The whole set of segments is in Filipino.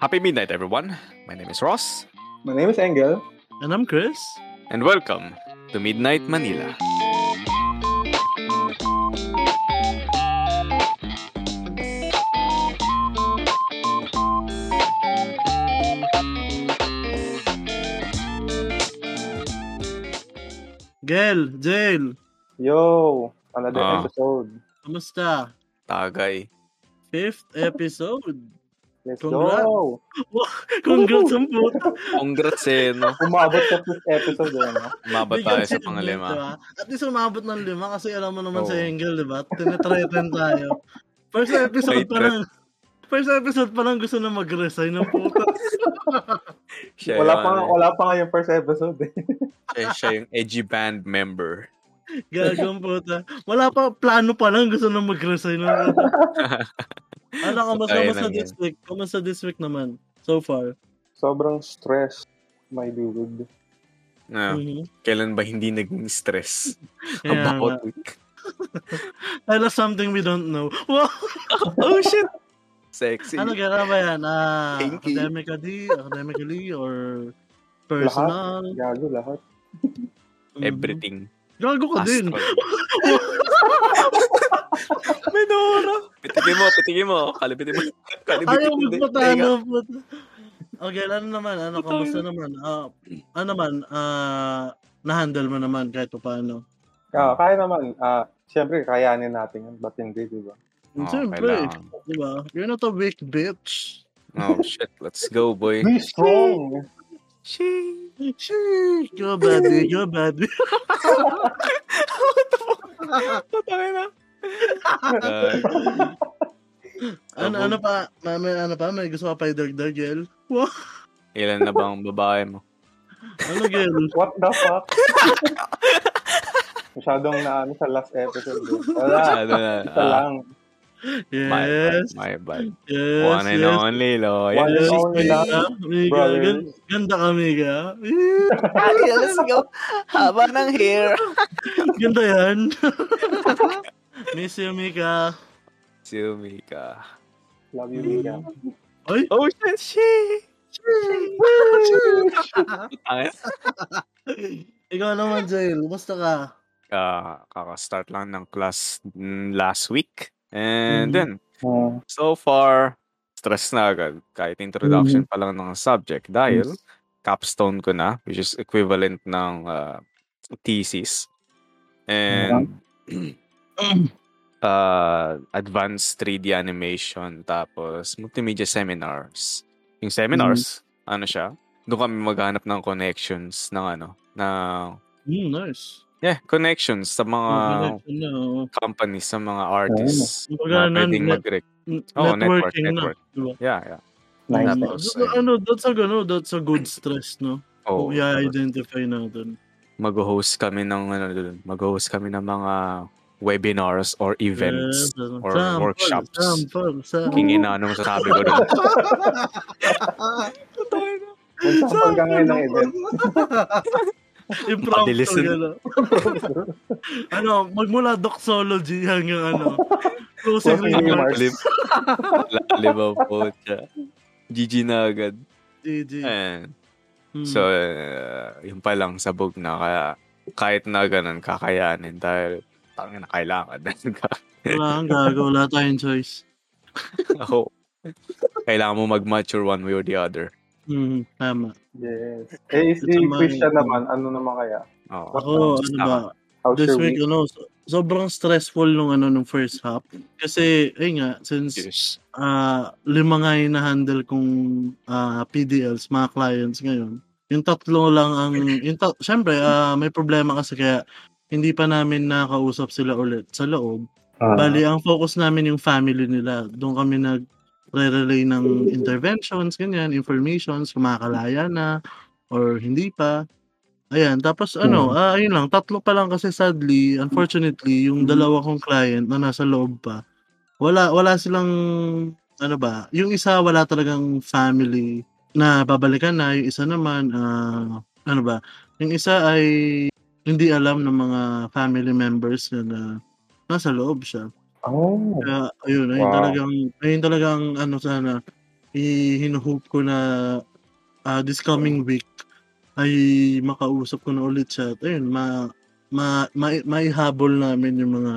Happy midnight, everyone. My name is Ross, My name is Engel. And I'm Chris. and welcome to Midnight Manila. Gel, Jail, Yo! Another Ah. episode. kamusta? Tagay. Fifth episode. Let's Congrats. go! Congrats ang puta. Congrats eh, no? Umabot sa fifth episode eh, no? Umabot tayo sa sila, pangalima. diba? At least umabot ng lima kasi alam mo naman Oo. sa Engel, di ba? Tinetreaten tayo. First episode pa lang. First episode pa lang gusto na mag-resign ng puta. Wala yung, pa, nga, ano, wala pa nga yung first episode eh. siya, siya yung edgy band member. Gagawin puta. Wala pa, plano pa lang gusto na mag-resign. Ano, kamusta Kaya kamusta this week? Kamusta this week naman? So far. Sobrang stress, my dude. Na, Mhm. Kailan ba hindi naging stress nga. about week? Tell us something we don't know. Wow! oh, shit! Sexy. ano gano'n ba yan? Ah, academically, academically, or personal? Gago lahat. Mhm. Everything. Gago ka din. Menora! Pitigin mo, pitigin mo. Kalibitin mo. Kalibitin Ayaw mo. din. magpatalo. puta. Okay, ano naman? Ano, kamusta naman? Ah, ano naman? Ah, na-handle mo naman kahit pa paano. Ah, kaya naman, ah, siyempre, kayanin natin yan. Ba't hindi, di ba? Oh, Siyempre, di ba? You're not a weak bitch. Oh, shit. Let's go, boy. Be strong! Shee. Shee, Go buddy, go buddy. Patay na. ano, ano pa? May, ano pa? May gusto ka pa i-dagdag, Gel? Ilan na bang babae mo? Ano, Gel? What the fuck? Masyadong na ano sa last episode. Wala, isa ah, lang. my Yes. bad, my bad. Yes, One and yes. only, loyal. One and Yes, only Miga. lang, Miga. brothers. Gan- Ganda ka, Miga. Let's go. Haba ng hair. Ganda yan. Miss you, Mika. Si Umika. Love you, Mika. Ay! Oh, shit. Ay, Ikaw naman, Jail. Kumusta ka? ah, kaka-start lang ng class mm, last week. And Mhm. then, so far, stress na agad. Kahit introduction pa lang ng subject. Dahil, capstone ko na, which is equivalent ng ah, thesis. And, uh, advanced 3D animation, tapos multimedia seminars. Yung seminars, ano siya, doon kami maghanap ng connections ng ano, ng, Mm, nice. Yeah, connections sa mga Connection na, oo. companies, sa mga artists Kumbaga, na pwedeng net- mag-rec. Oo, network, networking network. na. Diba? Yeah, yeah. nice. Tapos, so, ano, that's a, ano, that's a good stress, no? Oh, Kung i-identify natin. mag-host kami ng ano mag-host kami ng mga webinars or events Yes, ano, or sample, workshops. Sample, sample. Kingin na ano masasabi ko doon. Mag-sample ka ngayon ng event. Impromptu gano'n. ano, magmula doxology hanggang ano, closing remarks. ang po siya. GG na agad. GG. Ayan. Hmm. So, uh, yun pa lang sabog na. Kaya kahit na ganun, kakayanin dahil tangin na kailangan. Wala kang gago, wala tayong choice. Ako, kailangan mo mag-mature one way or the other. Hmm, tama. Yes. Eh, si Ito naman. Christian naman, ano naman kaya? Oo. Ako, ano ba, this your week, week? ano, so- sobrang stressful nung ano nung first half. Kasi, ay nga, since Yes. ah lima nga yung na-handle kong ah, PDLs, mga clients ngayon. Yung tatlo lang ang, yung ta- syempre, ah, may problema kasi kaya hindi pa namin nakausap sila ulit sa loob. Ah, Bali, ang focus namin yung family nila. Doon kami nag relay ng interventions, ganyan, informations, kung makakalaya na or hindi pa. Ayan, tapos ano, ah ayun lang, tatlo pa lang kasi sadly, unfortunately, yung dalawa kong client na nasa loob pa, wala wala silang ano ba, yung isa wala talagang family na babalikan na, yung isa naman ah ano ba, yung isa ay hindi alam ng mga family members na, na nasa loob siya. Oh. Kaya ayun, ayun Wow. talagang ayun talagang ano sana i hinuhope ko na ah, this coming week ay makausap ko na ulit siya. At ayun, ma, ma, ma, maihabol namin yung mga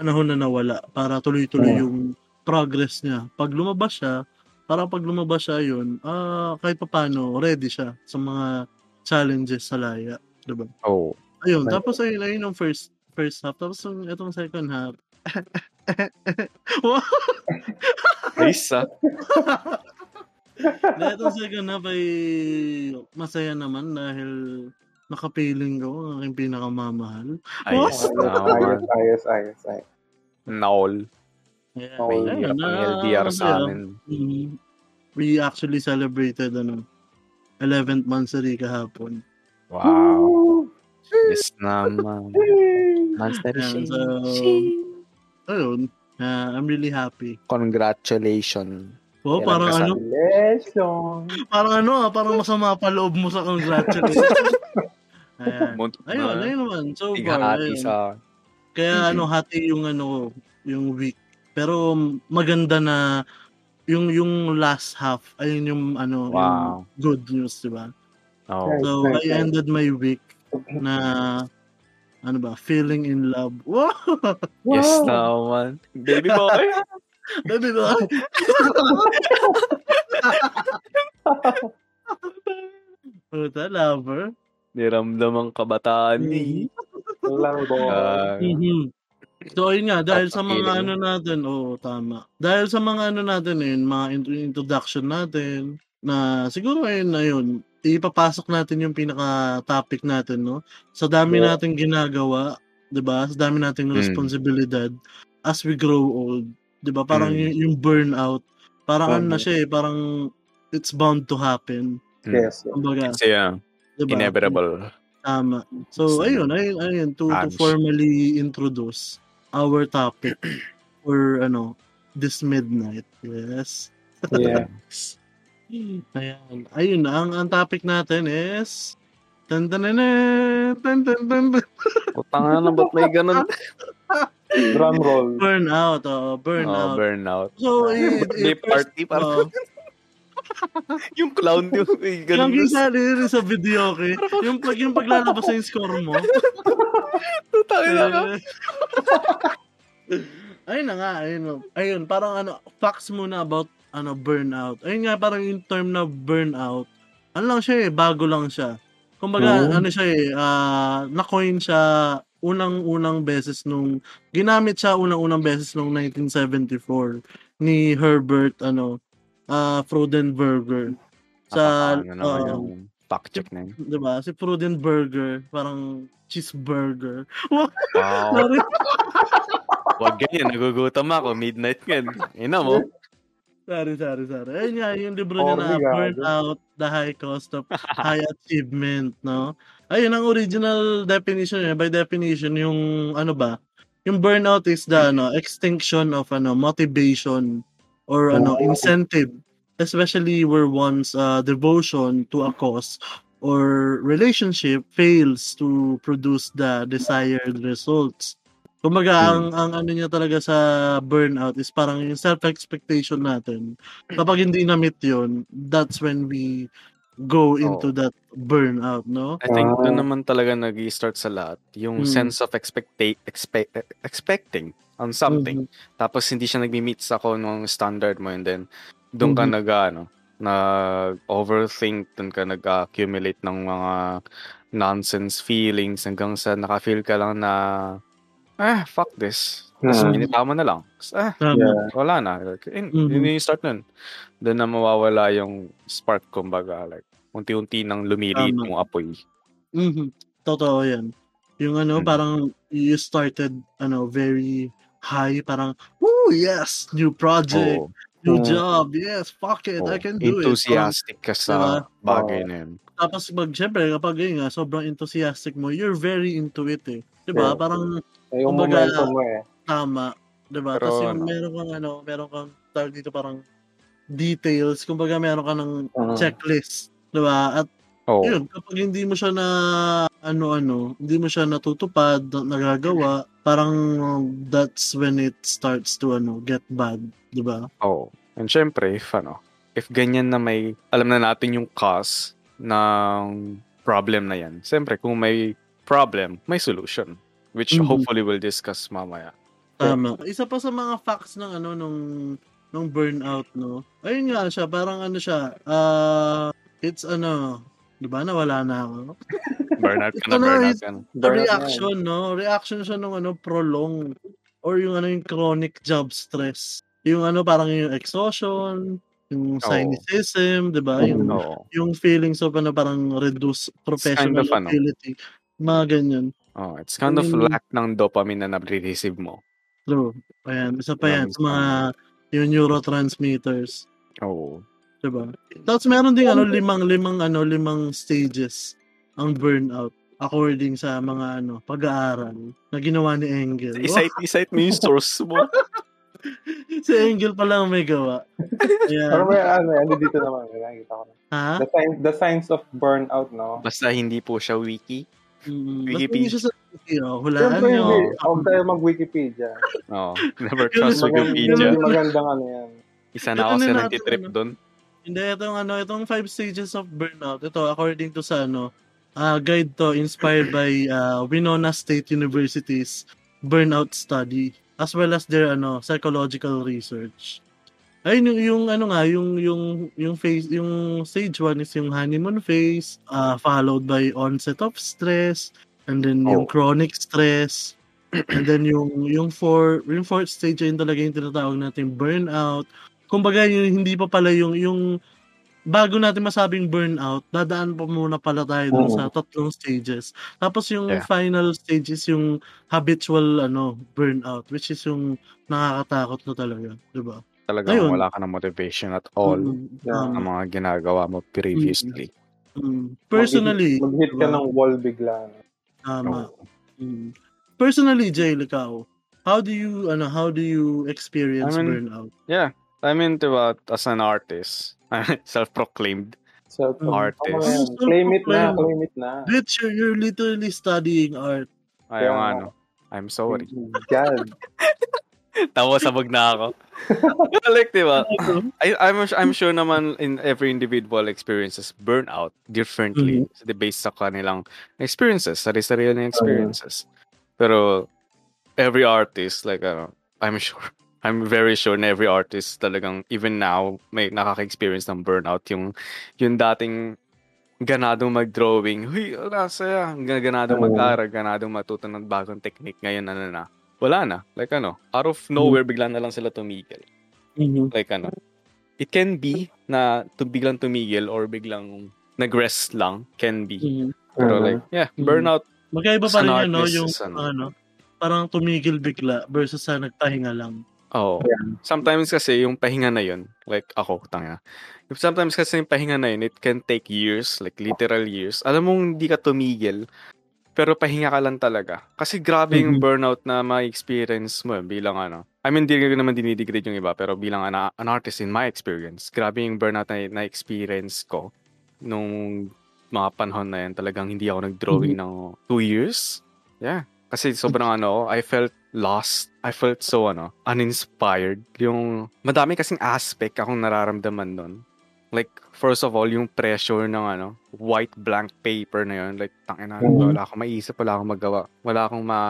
panahon na nawala para tuloy-tuloy Yeah. yung progress niya. Pag lumabas siya, para pag lumabas siya yun, ah, kahit papano, ready siya sa mga challenges sa laya. Diba? Oh. Ayun, tapos ayun, ayun yung first first half. Tapos yung itong second half. Ah. Na itong second half ay masaya naman dahil nakapiling ko ang aking pinakamamahal. Ayos. Ayos, ayos, ayos, ayos. Naol. Ayan, Oh, May ayun, hirap ang na- LDR sa amin. Mhm. We actually celebrated ano 11th monthsary kahapon. Wow. Yes naman. Monster Ayan, so, ayun, ah, I'm really happy. Congratulations. Oh, Kailan parang ano, Congratulations! parang ano, ah, parang masama pa loob mo sa congratulations. Ayan. Muntik Ayun, na. ayun naman. So far, ayun. sa... Kaya ano, hati yung ano, yung week. Pero maganda na yung yung last half, ayun yung ano, yung Wow. good news, di ba? Oh. So, I ended my week na ano ba, feeling in love. Wow! Yes naman. Baby boy. Baby ba? Puta, lover. Niramdam ang kabataan ni. Lang bo. Ah, Mhm. So, ayun nga, dahil sa mga ano natin, oo, tama. Dahil sa mga ano natin, yun, mga intro- introduction natin, na siguro ayun na yun, ipapasok natin yung pinaka-topic natin, no? Sa dami Yeah. nating ginagawa, 'di ba? Sa dami nating Mm. responsibilidad as we grow old, 'di ba? Parang Mm. yung, yung burnout, parang ano na siya eh, parang it's bound to happen. Yes. Kumbaga, Kasi uh, 'di ba? inevitable. Tama. So, Yes, ayun, ayun, ayun, to, to formally introduce our topic for, ano, this midnight. Yes. Yeah. Ayan. Ayun, ang, ang topic natin is... Tan tan tan tan tan tan tan. Putang na ba't may ganun? Drum roll. Burnout, oh, Oh, burnout. burnout. so, it, Birthday it, party, parang oh, yung clown yung yung ganun. kisali rin sa video, okay? Yung, pag, yung paglalabas sa yung score mo, Putang na ka. ayun na nga, ayun. Ayun, parang ano, facts muna about ano burnout. Ayun nga, parang yung term na burnout, ano lang siya eh, bago lang siya. Kumbaga, Oh. ano siya eh, ah, na-coin siya unang-unang beses nung, ginamit siya unang-unang beses nung 1974 ni Herbert, ano, ah Frodenberger. Sa, Paano naman oo. yung fact check na yun. 'di ba? Si Frodenberger, parang cheeseburger. Wow. Sorry. Wag ganyan, nagugutom ako. Midnight nga. Ina mo. Sorry, sorry, sorry. Ayun nga, yung libro niya na. Burnout, The High Cost of High Achievement, no? Ayun, ang original definition niya, by definition, yung ano ba, yung burnout is the ano, extinction of ano motivation or ano incentive, especially where one's uh, devotion to a cause or relationship fails to produce the desired results. Kumbaga, ang, ang ano niya talaga sa burnout is parang yung self-expectation natin. Kapag hindi na-meet yun, that's when we go into Oh. that burnout, no? I think Ah. doon naman talaga nag start sa lahat. Yung Mm. sense of expecta- expect expecting on something. Tapos hindi siya nagmi-meet sa kung anong standard mo and then doon ka Mhm. nag ano, nag overthink, doon ka nag-accumulate ng mga nonsense feelings hanggang sa naka-feel ka lang na ah, fuck this. Tapos Hmm. binita mo na lang. Tapos, ah, Tama. Yeah. wala na. Like, yun, Mhm. yun yung start nun. Doon na mawawala yung spark, kumbaga. Like, unti-unti nang lumiliit yung apoy. Mhm. Totoo 'yan. Yung ano, Mm. parang you started ano, very high, parang, "Woo, yes, new project, Oo. new Mm. job. Yes, fuck it, Oo. I can do it." Parang, Enthusiastic ka sa Diba? bagay Oo. na yun. tapos pag syempre kapag yun nga sobrang enthusiastic mo, you're very into it eh. 'Di ba? Yeah. Parang Yung Kumbaga, momentum mo eh. tama, 'di ba? Pero Tapos yung ano- meron kang ano, meron kang tawag dito parang details, kumbaga meron ka ng Mhm. checklist, 'di ba? At Oo. yun, kapag hindi mo siya na ano-ano, hindi mo siya natutupad, na- nagagawa, parang that's when it starts to ano, get bad, 'di ba? Oo. And syempre, if ano, if ganyan na may, alam na natin yung cause ng problem na yan, siyempre, kung may problem, may solution. Which Mhm. hopefully we'll discuss mamaya. Tama. Isa pa sa mga facts ng ano nung nung burnout, no. Ayun nga siya, parang ano siya, ah it's ano, 'di ba nawala na ako. Burnout ka na, Ano, burnout it's- ka na. A Burnout na reaction, no? Reaction siya nung ano prolong or yung ano yung chronic job stress. Yung ano parang yung exhaustion, yung Oo. cynicism, 'di ba? Yung Oo. yung feelings of ano parang reduced professional of ano. ability. Mga ganyan. Oh, it's kind of lack ng dopamine na na-receive mo. True. Ayan, isa pa yan sa mga yung neurotransmitters. Oo. Diba? Tapos meron ding ano limang limang ano limang stages ang burnout according sa mga ano pag-aaral na ginawa ni Engel. Isite, isite mo yung source mo. si Engel pa lang may gawa. Pero Ayan. may ano, ano dito naman, nakikita ko. Ha? The signs, the signs of burnout, no? Basta hindi po siya wiki. Mm, Wikipedia. Hindi siya sa video. Hulaan Siyempre, nyo. Huwag tayo mag-Wikipedia. Oo. Never Yun, trust Wikipedia. Hindi magandang ano yan. Isa na ako Yun sa nagtitrip ano. doon. Hindi, itong ano, itong five stages of burnout. Ito, according to sa ano, ah, guide to inspired by ah, Winona State University's burnout study as well as their ano psychological research. Ayun yung, yung ano nga, yung yung yung phase yung stage 1 is yung honeymoon phase, ah, followed by onset of stress, and then yung Oh. chronic stress, and then yung yung four yung fourth stage yun talaga yung tinatawag natin burnout. Kumbaga yung hindi pa pala yung yung bago natin masabing burnout, dadaan pa muna pala tayo dun Oo. sa tatlong stages. Tapos yung Yeah. final stage is yung habitual ano burnout, which is yung nakakatakot na talaga, 'di ba? Talagang Ayun. wala ka ng motivation at all Mm, Yeah. tama. ng mga ginagawa mo previously. Mm. Personally, Mag-hit ka diba? ng wall bigla. tama. Oo. Mm. Personally, Jay, ikaw, how do you ano, how do you experience I mean, burnout? Yeah. I mean, diba, as an artist, self-proclaimed So, Mm. artist. ano yan? Claim it na, Self-proclaimed. claim it na. Bitch, you're, you're literally studying art. Ayaw Kaya nga, ano. I'm sorry. God. Tawa sabog na ako. like, diba? I, I'm, I'm sure naman in every individual experiences burnout differently Mhm. so, based sa kanilang experiences, sarili-sarili na experiences. Pero every artist, like, ano, I'm sure, I'm very sure na every artist talagang, even now, may nakaka-experience ng burnout. Yung, yung dating ganadong mag-drawing, huy, wala, saya. Ganadong mag-aral, ganadong matuto ng bagong technique. Ngayon, ano na, wala na. Like, ano, out of nowhere, bigla na lang sila tumigil. Mhm. Like, ano, it can be na to biglang tumigil or biglang nag-rest lang, can be. Mhm. Pero Mhm. like, yeah, Mhm. burnout, Magkaiba pa rin yun, no? artist, Yung, ano. ano, parang tumigil bigla versus sa nagpahinga lang. oh. Sometimes kasi yung pahinga na yun, like ako, tanga. Sometimes kasi yung pahinga na yun, it can take years, like literal years. Alam mong hindi ka tumigil, pero pahinga ka lang talaga. Kasi grabe yung Mhm. burnout na ma-experience mo eh, bilang ano. I mean, di ko naman dinidegrade yung iba, pero bilang an, an artist in my experience, grabe yung burnout na na-experience ko nung mga panahon na yan. Talagang hindi ako nag-drawing ng two years. Yeah. Kasi sobrang ano, I felt lost. I felt so ano, uninspired. Yung madami kasing aspect akong nararamdaman nun. Like, first of all, yung pressure ng ano, white blank paper na yun. Like, tangina, Mhm. wala akong maisip, wala akong magawa. Wala akong ma...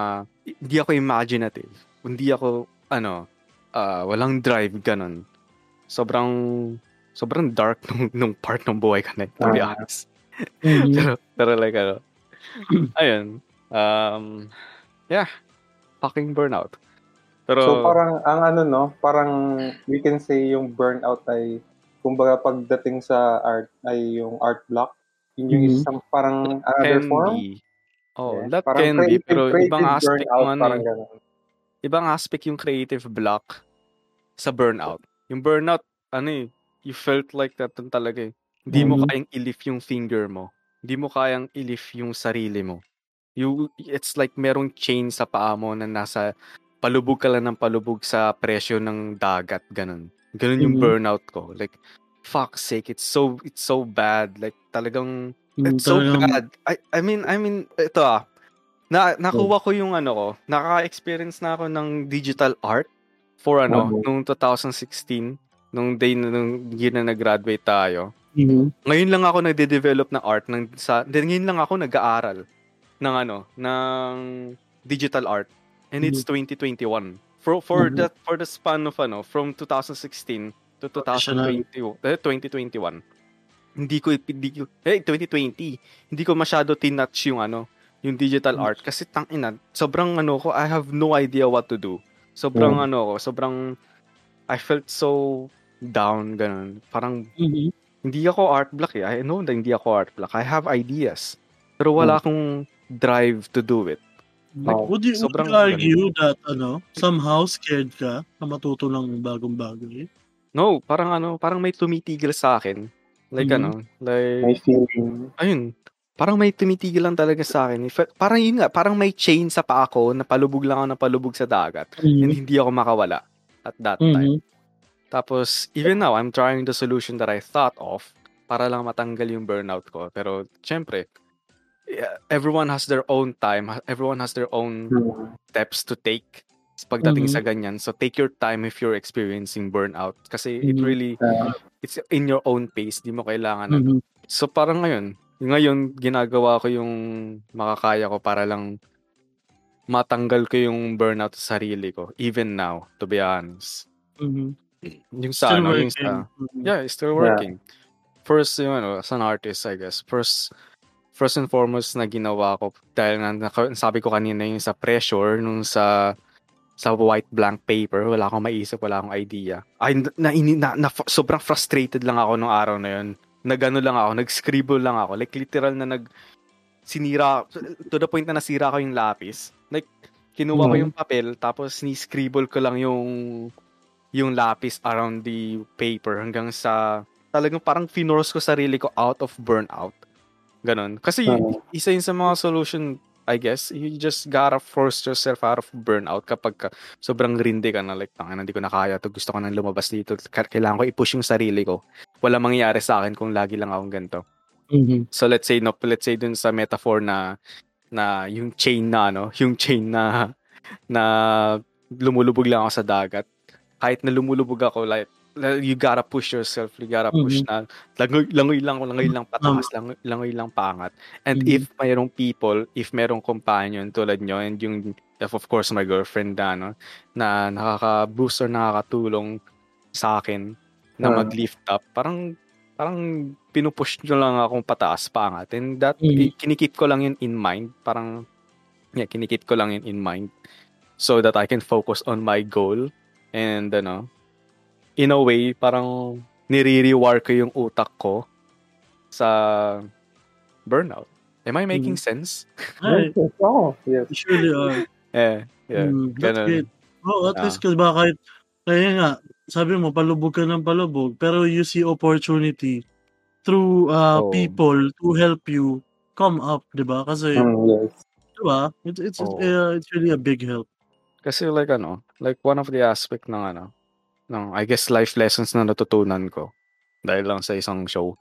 Hindi ako imaginative. Hindi ako, ano, ah, walang drive, ganun. Sobrang, sobrang dark nung, nung part ng buhay ko na, to be Ah. honest. Mhm. pero, pero like, ano, ayun, um, yeah, fucking burnout. Pero, So parang ang ano no, parang we can say yung burnout ay kumbaga pagdating sa art ay yung art block. Yun yung Mhm. isang parang another can form. be. Oh, Yeah. that Parang can be, creative- pero creative ibang aspect burnout, parang eh. ganun. ibang aspect yung creative block sa burnout. Yung burnout, ano eh, you felt like that talaga eh. Hindi mo Mhm. kayang ilif yung finger mo. Hindi mo kayang ilif yung sarili mo. You, it's like merong chain sa paa mo na nasa palubog ka lang ng palubog sa presyo ng dagat, ganun. Ganun yung Mhm. burnout ko. Like, fuck sake, it's so, it's so bad. Like, talagang, Mm, It's so bad. I, I mean, I mean, ito ah. Na, nakuha ko yung ano ko. Naka-experience na ako ng digital art for ano, Oo. nung 2016. nung day na nung year na nag-graduate tayo. Mhm. Ngayon lang ako nagde-develop ng art ng sa ngayon lang ako nag-aaral ng ano, ng digital art. And it's 2021. For for Mhm. that for the span of ano, from 2016 to 2020, eh, 2021. Hindi ko hindi ko eh 2020. Hindi ko masyado tinouch yung ano, yung digital Mm. art kasi tang ina, sobrang ano ko, I have no idea what to do. Sobrang Mm. ano ko, sobrang I felt so down ganun. Parang Mhm. hindi ako art block eh. I know na hindi ako art block. I have ideas. Pero wala akong drive to do it. Like, Oh, Would you, would sobrang you argue that ano, somehow scared ka na matuto ng bagong bagay? no, parang ano, parang may tumitigil sa akin. Like Mhm. ano, like, May feeling. ayun, parang may tumitigil lang talaga sa akin. If, parang yun nga, parang may chain sa paa ko, na palubog lang ako na palubog sa dagat. And Mhm. hindi ako makawala at that time. Mhm. Tapos, even now, I'm trying the solution that I thought of para lang matanggal yung burnout ko. Pero, syempre, yeah, everyone has their own time. Everyone has their own Hmm. steps to take pagdating Mhm. sa ganyan. So, take your time if you're experiencing burnout. Kasi it Mhm. really, Uh, it's in your own pace. Di mo kailangan. ano. Mhm. So, parang ngayon, ngayon, ginagawa ko yung makakaya ko para lang matanggal ko yung burnout sa sarili ko. Even now, to be honest. Mhm. Yung sa, Still ano, yung sa, Mhm. Yeah, it's still Yeah. working. First, yung ano, as an artist, I guess. First, first and foremost na ginawa ko, dahil nga, sabi ko kanina yung sa pressure, nung sa sa white blank paper, wala akong maisip, wala akong idea. Ay, na, na, na, na, sobrang frustrated lang ako nung araw na yun. Nagano lang ako, nag-scribble lang ako. Like, literal na nag, sinira, to the point na nasira ko yung lapis. Like, kinuha ko Mhm. yung papel, tapos ni-scribble ko lang yung yung lapis around the paper hanggang sa talagang parang finorce ko sarili ko out of burnout. Ganon. Kasi Oo. isa yun sa mga solution, I guess, you just gotta force yourself out of burnout kapag ka, sobrang rindi ka na like, tangin, hindi ko na kaya to gusto ko nang lumabas dito. Ka- Kailangan ko i-push yung sarili ko. Wala mangyayari sa akin kung lagi lang akong ganito. Mhm. So let's say no, let's say dun sa metaphor na na yung chain na ano, yung chain na na lumulubog lang ako sa dagat. Kahit na lumulubog ako like you gotta push yourself, you gotta push na langoy, langoy lang, langoy lang pataas, langoy, langoy lang pangat. And Mhm. if mayroong people, if mayroong companion tulad nyo, and yung, of course, my girlfriend na, no, na nakaka-boost or nakakatulong sa akin na Ah. mag-lift up, parang parang pinupush nyo lang akong pataas pangat. And that, Mhm. kinikip ko lang yun in mind. Parang, yeah, kinikip ko lang yun in mind. So that I can focus on my goal. And, ano, in a way, parang nire-rewire ko yung utak ko sa burnout. Am I making sense? Ay, Yes, Oo, yes. you surely are. Yeah, yeah. Mm, that's ganun. great. Oh, at Ah. least kasi ba kahit kaya nga, sabi mo palubog ka ng palubog, pero you see opportunity through uh, Oo. people to help you come up, 'di ba? Kasi Mm, yes. 'di ba? It's it's Oo. uh, it's really a big help. Kasi like ano, like one of the aspect ng ano, ng I guess life lessons na natutunan ko dahil lang sa isang show.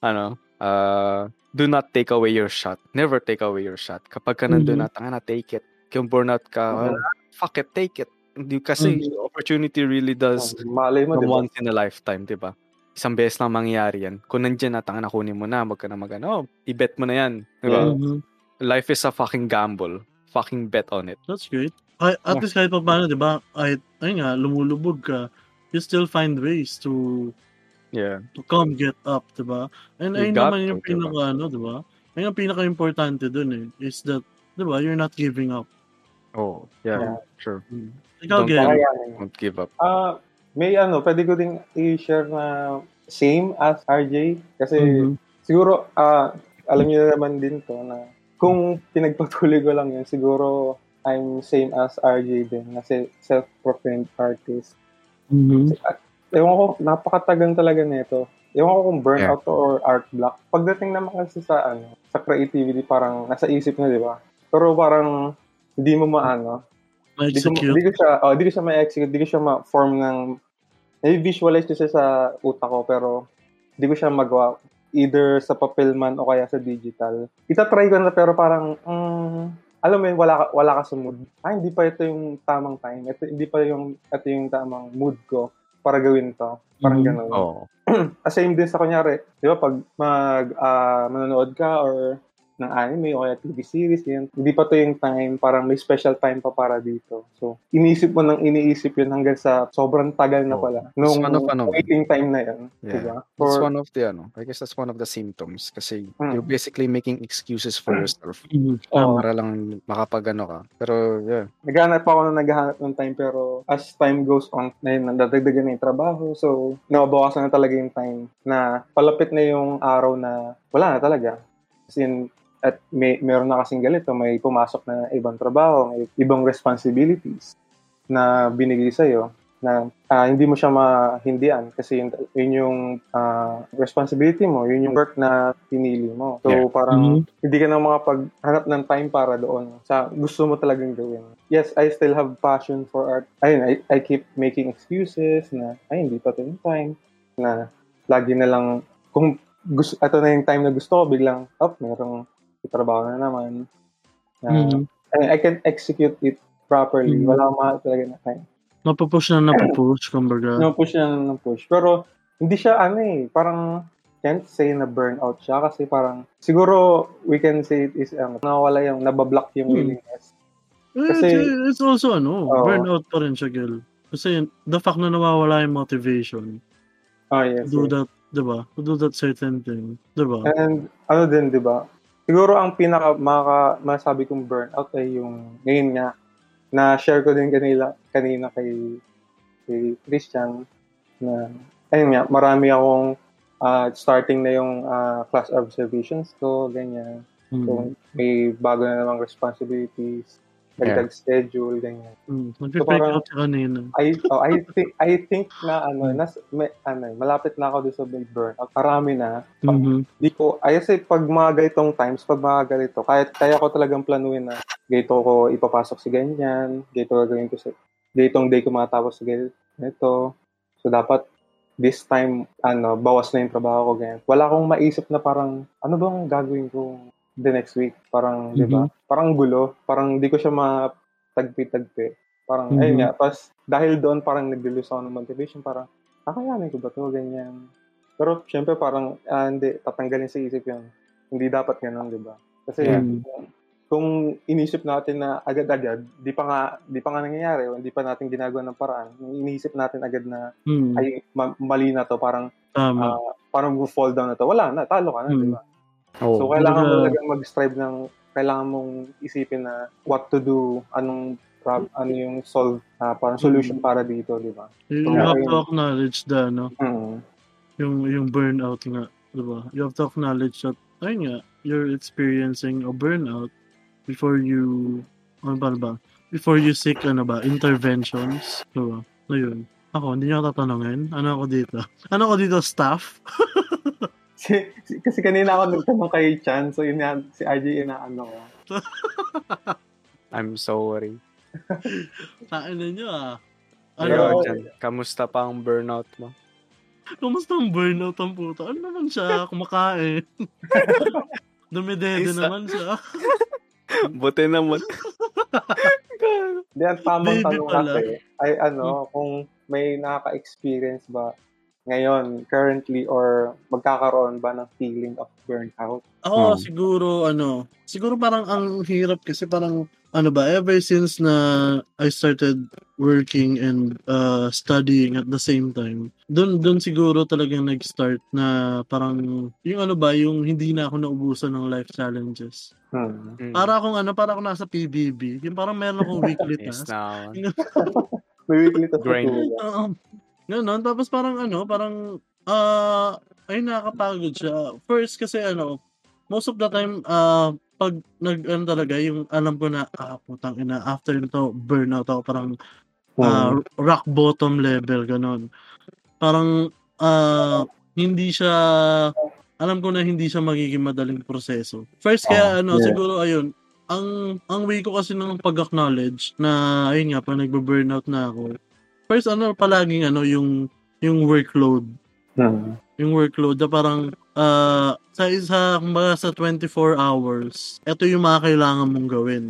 Ano, uh, do not take away your shot. Never take away your shot. Kapag ka nandun Mhm. na, tanga na, take it. Kung burnout ka, well, fuck it, take it. Hindi, kasi opportunity really does Oh, malay mo, come di ba? once in a lifetime, di ba? Isang beses lang mangyayari yan. Kung nandyan na, tanga na, kunin mo na, wag ka na mag, ano, i-bet mo na yan. Di ba? Mhm. Life is a fucking gamble. Fucking bet on it. That's great. Ay, at least kahit pa paano, 'di ba? Kahit ayun nga, lumulubog ka, you still find ways to Yeah. to come get up, 'di ba? And ayun naman yung diba? pinaka ano, 'di ba? Ayun ang pinaka-importante dun eh, is that 'di ba, you're not giving up. Oh, yeah, Yeah. sure. Ikaw, Don't. Kakayanin. Don't give up. Ah, may ano, pwede ko ding i-share na same as RJ kasi Mhm. siguro ah alam niyo naman din to na kung pinagpatuloy ko lang yun, siguro I'm same as RJ din kasi self-proclaimed artist. Mhm. Ewan ko, napakatagang talaga nito. Ewan ko kung burnout to or art block. Pagdating naman kasi sa ano, sa creativity parang nasa isip na, di ba? Pero parang hindi mo maano, Ma-execute. di ko siya, oh, di ko siya ma-execute, di ko siya ma-form ng, na-visualize ko siya sa utak ko, pero di ko siya magawa either sa papel man o kaya sa digital. Itatry ko na pero parang, mm, alam mo yun, wala wala ka sa mood. Ah, hindi pa ito yung tamang time. Ito, hindi pa yung, ito yung tamang mood ko. para gawin to. Parang Mhm. ganun. Oo. Ah, same din sa kunyari, di ba, pag mag, ah, manonood ka or ng anime o kaya TV series, yan, hindi pa to yung time, parang may special time pa para dito. So, iniisip mo nang iniisip yun hanggang sa sobrang tagal na Oo. pala. It's Nung one of ano, waiting time na yan. Yeah. Diba? That's For, one of the ano, I guess that's one of the symptoms kasi Mm. you're basically making excuses for yourself Mhm. Oo. para lang makapagano ka. Pero yeah, naghahanap ako na naghahanap ng time pero as time goes on, na yun, nadadagdagan na yung trabaho. So, nababawasan na talaga yung time na palapit na yung araw na wala na talaga. As in, at may, meron na kasing ganito, may pumasok na ibang trabaho, may ibang responsibilities na binigay sa'yo na ah, hindi mo siya mahindian kasi yun, yun yung ah, responsibility mo, yun yung work na pinili mo. So, Yeah. parang hindi ka na makapaghanap ng time para doon sa gusto mo talagang gawin. Yes, I still have passion for art. Ayun, I, I keep making excuses na, ay, hindi pa ito yung time. Na lagi na lang, kung gusto, ito na yung time na gusto ko, biglang, up, merong trabaho na naman. Na, Mhm. I, I can execute it properly. Mhm. Wala akong talaga na time. Napapush na napapush, kumbaga. No, push na ng push. Pero, hindi siya, ano eh, parang, can't say na burnout siya kasi parang, siguro, we can say it is, ano, nawawala yung, nabablock yung Hmm. willingness. Eh, Kasi- it's, it's also ano, Oo. burnout pa rin siya, girl. Kasi the fact na nawawala yung motivation Oh, to yes. do yes. that, di ba? To do that certain thing, di ba? And, ano din, di ba? Siguro, ang pinaka, maka, masabi kong burnout ay yung, ngayon nga, na share ko din kanila, kanina kay, kay Christian, na, ayun nga, marami akong, ah, starting na yung ah, class observations ko, ganyan. Mm. So, may bago na namang responsibilities, dagdag schedule, ganyan. Mm. So, out siya kanina. I oh, I think I think na ano, nas, may, ano, malapit na ako doon sa may burnout. Marami na. Pag, Mhm. di ko, ay kasi pag mga ganitong times, pag mga ganito, kaya, kaya ko talagang planuin na ganito ko ipapasok si ganyan, ganito gagawin ko sa, ganitong day ko matapos sa ganito. So, dapat this time, ano, bawas na yung trabaho ko, ganyan. Wala akong maisip na parang, ano bang gagawin ko the next week? Parang, di ba? Parang gulo. Parang di ko siya matagpi-tagpi. Parang, Mhm. ayun nga. Pas, dahil doon parang nag-lose ako ng motivation. Parang, kakayanin ko ba to Ganyan. Pero, syempre, parang, ah, hindi, tatanggalin sa isip yun. Hindi dapat ganun, di ba? Kasi, Yeah. kung, kung inisip natin na agad-agad, di pa nga, di pa nga nangyayari, hindi pa natin ginagawa ng paraan, yung inisip natin agad na, Mm. ay, ma- mali na to, parang, Tama. ah, parang fall down na to. Wala na, talo ka na, di Mm. ba? Oh, So, kailangan mo talagang mag-strive ng, kailangan mong isipin na what to do, anong prob- ano yung solve, ah, parang solution para dito, di ba? you, you Yeah. have to acknowledge the, ano, Mm. yung, yung burnout nga, di ba? You have to acknowledge that, ayun nga, you're experiencing a burnout before you, ano ba ba? Before you seek, ano ba, interventions, di ba? Ayun. Ako, hindi niyo tatanungin. Ano ako dito? Ano ako dito, staff? Si, si- kasi kanina ako nagtanong kay Chan, so yan, si RJ inaano ko. I'm sorry. Tain na niyo ah. Pero Ano, dyan, kamusta pa ang burnout mo? kumusta ang burnout ang puto? Ano naman siya? Kumakain. Dumidede naman siya. Buti naman. Hindi, ang tamang Baby tanong pala. kasi ay ano, kung may nakaka-experience ba ngayon, currently, or magkakaroon ba ng feeling of burnout? Oo, Hmm. siguro ano, siguro parang ang hirap kasi parang ano ba, ever since na I started working and uh, studying at the same time, doon doon siguro talagang nag-start na parang yung ano ba, yung hindi na ako naubusan ng life challenges. Hmm. Mm. Para akong ano, para akong nasa PBB. Yung parang meron akong weekly Yes task. na. May weekly task Grind. na Ganun. Tapos parang ano, parang, ah, ay nakakapagod siya. First kasi ano, most of the time, ah, pag nag, ano talaga, yung alam ko na, ah, putang ina, after nito, burnout ako, parang, ah, Hmm. rock bottom level, ganun. Parang, ah, hindi siya, alam ko na hindi siya magiging madaling proseso. First, kaya Ah, ano, yeah. siguro, ayun, ang ang way ko kasi ng pag-acknowledge na ayun nga pag nagbe-burnout na ako first ano palaging ano yung yung workload Hmm. yung workload na parang ah, sa isa kumbaga sa 24 hours ito yung mga kailangan mong gawin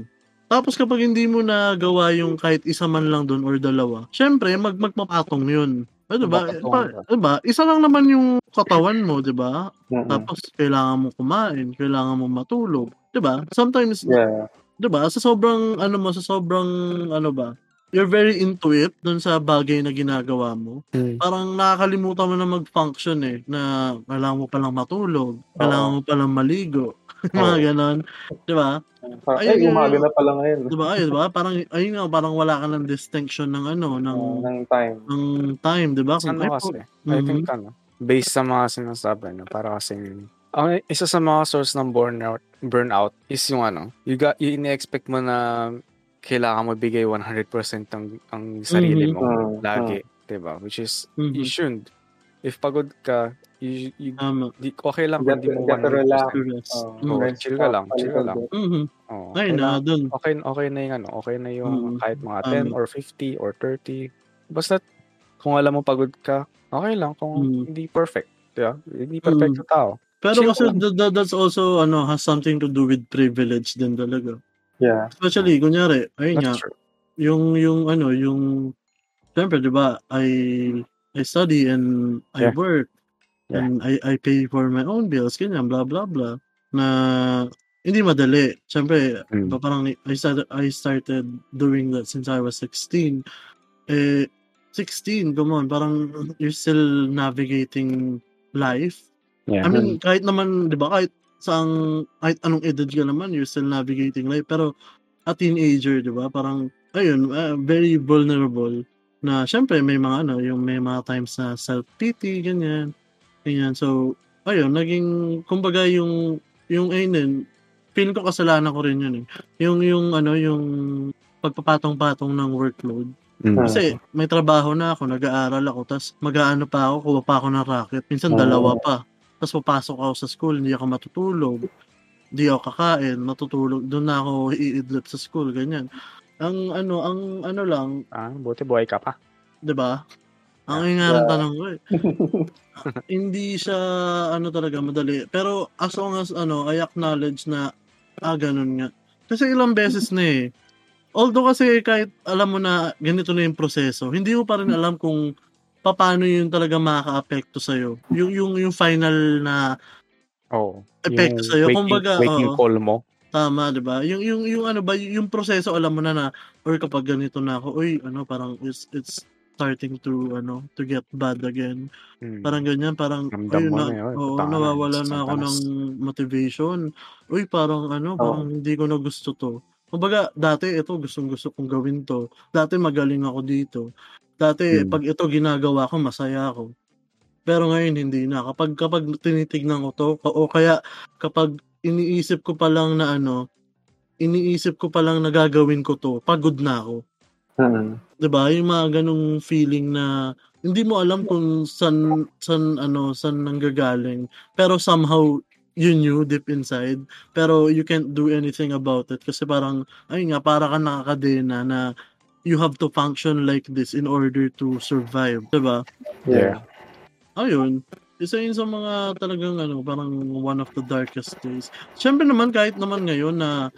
tapos kapag hindi mo na gawa yung kahit isa man lang doon or dalawa syempre mag magpapatong yun 'di ba? Napakatuwa Pa ka. 'di ba? Isa lang naman yung katawan mo, 'di ba? Mm. Tapos kailangan mong kumain, kailangan mong matulog, 'di ba? Sometimes Yeah. 'di ba, sa sobrang ano mo, sa sobrang ano ba, you're very into it dun sa bagay na ginagawa mo. Hmm. Parang nakakalimutan mo na mag-function eh, na kailangan mo palang matulog, kailangan mo palang maligo, mga gano'n, 'di ba? Parang, Ayun ay, umaga na pala ngayon. 'Di ba? Ayun, 'di ba? Parang ayun nga, parang wala ka ng distinction ng ano, ng Uh, ng time. ng time, 'di ba? Ano kasi, I Mhm. think ano, based sa mga sinasabi no, para kasing ang isa sa mga source ng burnout burnout is yung ano, you got you ini-expect mo na kailangan mo bigay 100% ang ang sarili Mhm. mo Mm, lagi, 'di ba? Which is you Mhm. shouldn't. If pagod ka, you, you Tama. di, okay lang kung di mo to- get to relax. 100%. Correct. Uh, Mm. Oo, rest chill ka lang, chill ka lang. Mhm. Oo, Ayun na, dun. okay okay na yung ano, okay na yung Mm. kahit mga Tama. 10 or 50 or 30. Basta kung alam mo pagod ka, okay lang kung Mm. hindi perfect, 'di ba? Hindi perfect Mm. sa tao. Pero kasi lang. tha- tha- that's also ano, has something to do with privilege din talaga. Yeah. Especially kunyari, ayun nga, That's true. yung yung ano, yung siyempre 'di ba, I I study and I Yeah. work Yeah. and I I pay for my own bills, ganyan, blah blah blah. Na hindi madali. Siyempre, Mm. parang I started I started doing that since I was 16. Eh 16, come on, parang you're still navigating life. Yeah. I mean, kahit naman, 'di ba, kahit saang kahit anong edad ka naman, you're still navigating life. Pero a teenager, 'di ba, parang ayun, ah, very vulnerable na syempre may mga ano, yung may mga times na self-pity, ganyan. Ganyan. So, ayun, naging kumbaga yung yung ayun feeling ko kasalanan ko rin yun eh. Yung yung ano, yung pagpapatong-patong ng workload. Mm. Kasi may trabaho na ako, nag-aaral ako, tas mag-aano pa ako, kuha pa ako ng racket. Minsan Oo. dalawa pa. Tas papasok ako sa school, hindi ako matutulog. Hindi ako kakain, matutulog. Doon na ako iidlip sa school, ganyan. Ang ano, ang ano lang, Ah, buti buhay ka pa. 'di ba? Ang Yeah. yeah. Yeah. tanong ko eh. Hindi siya ano talaga madali. Pero as long as ano, I acknowledge na ah ganun nga. Kasi ilang beses na eh. Although kasi kahit alam mo na ganito na yung proseso, hindi mo pa rin alam kung paano yun talaga makaka-apekto sa iyo. Yung yung yung final na Oo. epekto sa iyo. Kumbaga, waking oo. call mo. Tama, 'di ba? Yung yung yung ano ba, yung proseso alam mo na na or kapag ganito na ako, uy, ano parang it's it's starting to ano to get bad again. Mm. Parang ganyan, parang mo na, yun, na, nawawala na ako ng motivation. Uy, parang ano, parang hindi ko na gusto to. Kumbaga, dati ito gustong gusto kong gawin to. Dati magaling ako dito. Dati Hmm. pag ito ginagawa ko, masaya ako. Pero ngayon hindi na. Kapag kapag tinitignan ko to, o kaya kapag iniisip ko pa lang na ano, iniisip ko pa lang na gagawin ko to, pagod na ako. Mm. 'Di ba? Yung mga ganung feeling na hindi mo alam kung san san ano, san nanggagaling. Pero somehow you knew deep inside, pero you can't do anything about it kasi parang ayun nga para ka nakakadena na you have to function like this in order to survive, 'di ba? Yeah. Ayun. Isa yun sa mga talagang ano, parang one of the darkest days. Siyempre naman kahit naman ngayon na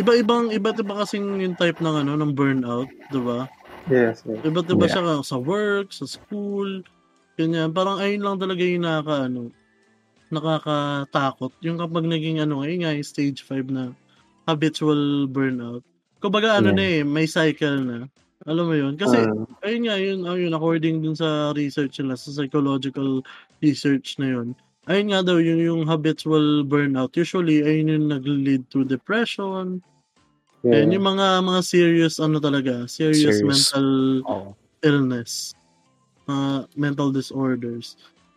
iba-ibang iba't iba kasing yung type ng ano ng burnout, 'di ba? Yes. yes. Iba't iba Yeah. siya sa work, sa school, ganyan. Parang ayun lang talaga yung nakaka ano, nakakatakot. Yung kapag naging ano, ayun nga yung stage 5 na habitual burnout. Kumbaga ano Yeah. na eh, may cycle na. Alam mo yun? Kasi Mm. ayun nga, yun, ayun, according dun sa research nila, sa psychological research na yun, ayun nga daw, yun yung habitual burnout, usually, ayun yung nag-lead to depression, Yeah. and yung mga, mga serious, ano talaga, serious, Serious. mental Oo. illness, mga mental disorders,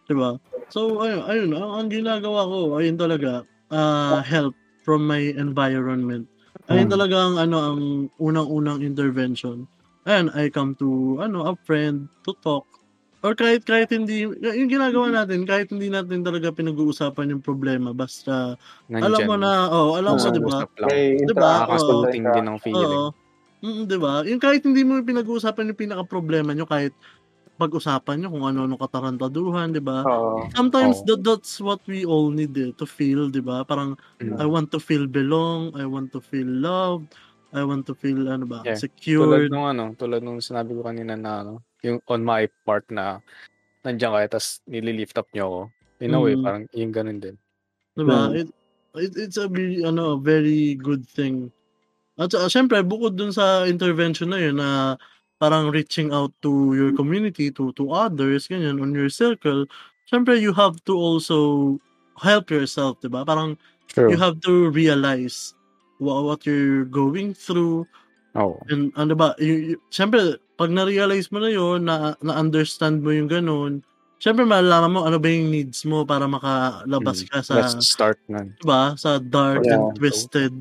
diba? So, ayun, ayun, ang, ang ginagawa ko, ayun talaga, uh, help from my environment. Ayun Mm. talaga ang, ano, ang unang-unang intervention. Ayan, I come to, ano, a friend to talk. Or kahit, kahit hindi, yung ginagawa natin, kahit hindi natin talaga pinag-uusapan yung problema, basta, alam mo na, oh, alam mo, di ba? May Diba? interaction Nakakasulting like, din ang feeling. Oo. Mm, 'di ba? Yung kahit hindi mo pinag-uusapan yung pinaka-problema nyo, kahit pag-usapan nyo kung ano-ano katarantaduhan, 'di ba? Oo. Sometimes Oo. that that's what we all need eh, to feel, 'di ba? Parang Mm. I want to feel belong, I want to feel loved, I want to feel ano ba, Yeah. Tulad secured. nung ano, tulad nung sinabi ko kanina na ano, yung on my part na nandiyan kayo tas nili-lift up niyo ako. In a way, Mhm. parang yung ganun din. 'Di ba? Mm. It, it it's a very ano, very good thing. At saka siyempre bukod dun sa intervention na yun na parang reaching out to your community, to to others, ganyan, on your circle, siyempre you have to also help yourself, 'di ba? Parang True. you have to realize what, what you're going through Oo. and ano ba, you, you, siyempre pag na-realize mo na yun, na, na-understand mo yung ganun, siyempre malalaman mo ano ba yung needs mo para makalabas Mm. ka sa Let's start na. diba? Sa dark Yeah. and twisted,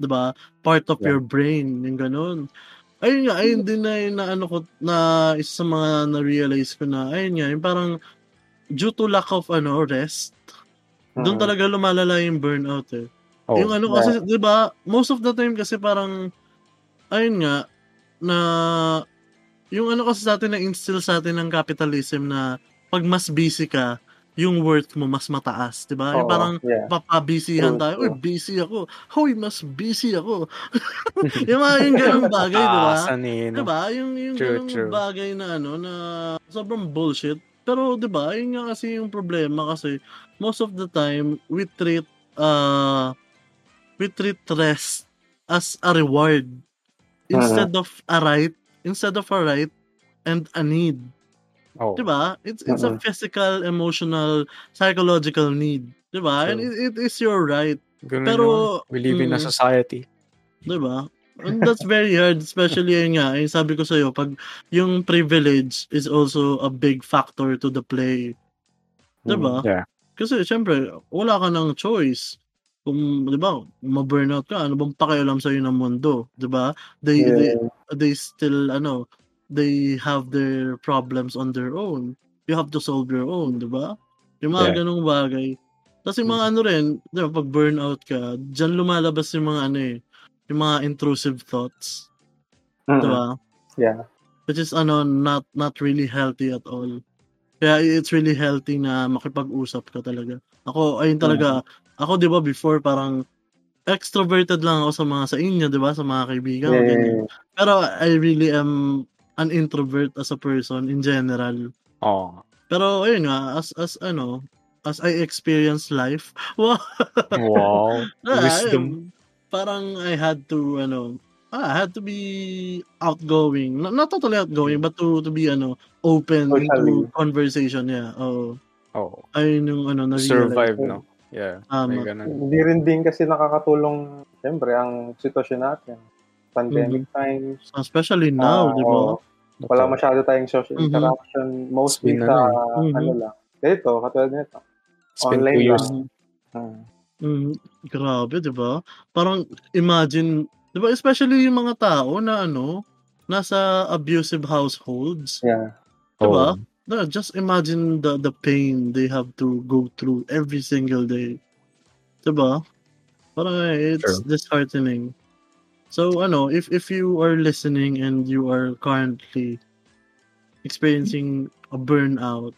diba? Part of Yeah. your brain, yung ganun. Ayun nga, ayun din na yung na ano ko, na isa sa mga na-realize ko na, ayun nga, yung parang due to lack of ano, rest, doon Mm. talaga lumalala yung burnout eh. Oh, yung ano kasi, di ba, most of the time kasi parang, ayun nga, na, yung ano kasi sa atin na-instill sa atin ng capitalism na pag mas busy ka, yung worth mo mas mataas, di ba? Yung parang yeah. papabusyhan True, tayo, uy, busy ako. Hoy, mas busy ako. yung mga yung ganung bagay, di ba? Eh, no? Diba? Yung, yung True, ganung true. bagay na ano, na sobrang bullshit. Pero, di ba, yun nga kasi yung problema kasi most of the time, we treat, uh, we treat rest as a reward instead of a right, instead of a right and a need. Oh. Di ba? It's, it's a Mhm. physical, emotional, psychological need. Di ba? And it, it is your right. Ganun Pero, naman. we live in a mm. society. Di ba? And that's very hard, especially yun nga, yung sabi ko sa'yo, pag yung privilege is also a big factor to the play. Di ba? Yeah. Kasi syempre, wala ka ng choice. Kung, di ba, ma-burnout ka, ano bang pakialam sa'yo ng mundo? Di ba? They, they, Yeah. they still, ano, they have their problems on their own. You have to solve your own, di ba? Yung mga Yeah. ganong bagay. Tapos yung mga ano rin, di ba, pag burnout ka, dyan lumalabas yung mga ano eh, yung mga intrusive thoughts. Mm. Di ba? Yeah. Which is ano, not not really healthy at all. Kaya it's really healthy na makipag-usap ka talaga. Ako, ayun talaga, ako di ba before parang extroverted lang ako sa mga sa inyo, di ba? Sa mga kaibigan Yeah, yeah. Pero I really am an introvert as a person in general. Oh. Pero ayun nga, as as ano, as I experience life, wow. Wow. Ah, Wisdom. ayun, parang I had to ano, ah, I had to be outgoing. Not, not totally outgoing, but to to be ano, open Socially. into conversation, yeah. Oh, Oh. ayun yung ano na Survive, no? Yeah. Ganun. Hindi rin din kasi nakakatulong, siyempre, ang sitwasyon natin. Pandemic times. Especially now, Ah, di ba? Wala masyado tayong social Mhm. interaction. Mostly been sa, ano, mhm. ano lang. Ito, katulad nito. It's been Online two years. lang. Hmm. Mm, grabe, 'di ba? Parang imagine, 'di ba, especially yung mga tao na ano, nasa abusive households, Yeah. 'di ba? Oh. Na, just imagine the the pain they have to go through every single day. 'Di ba? Parang eh, it's True. disheartening. So ano, if if you are listening and you are currently experiencing a burnout,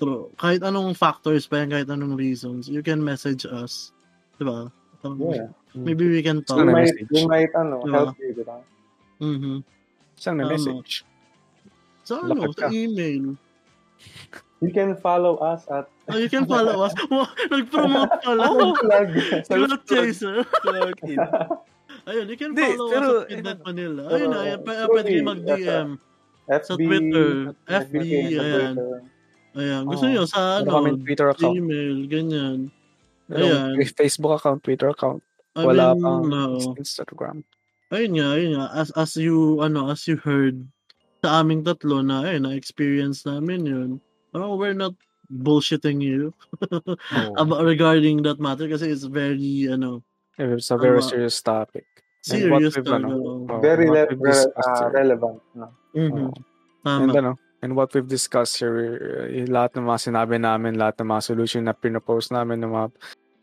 through, kahit anong factors pa yan, kahit anong reasons, you can message us. ba? Parang Yeah. Maybe we can talk. We Sana might, message. we might, ano, Diba? help you, di ba? Mhm. Saan may Tama. message? Sa ano, Lakad sa email. You can follow us at Oh, you can follow us. Wow, Nag-promote pala. Oh, plug. Cloud chaser. Plug in. Ayun, you can follow pero, us at Midnight Manila. Ayun ayan, pa- pwede kayo mag-DM. FB, Sa Twitter, FB, sa ayan. Twitter. Ayan, gusto Oo. nyo sa ano, kami Twitter account. email, ganyan. Ayan. Facebook account, Twitter account. I Wala mean, pang oo. Instagram. ayun nga, ayun nga. As, as you, ano, as you heard sa aming tatlo na, ayun, na-experience namin yun. Parang we're not bullshitting you Oh. about regarding that matter kasi it's very, ano, It's a very Tama. serious topic. And what serious we've, talaga. ano, oh, Very what le- re- discussed ah, relevant. No? Mhm. Oh. And ano, and what we've discussed here, uh, lahat ng mga sinabi namin, lahat ng mga solution na pinopose namin, ng mga,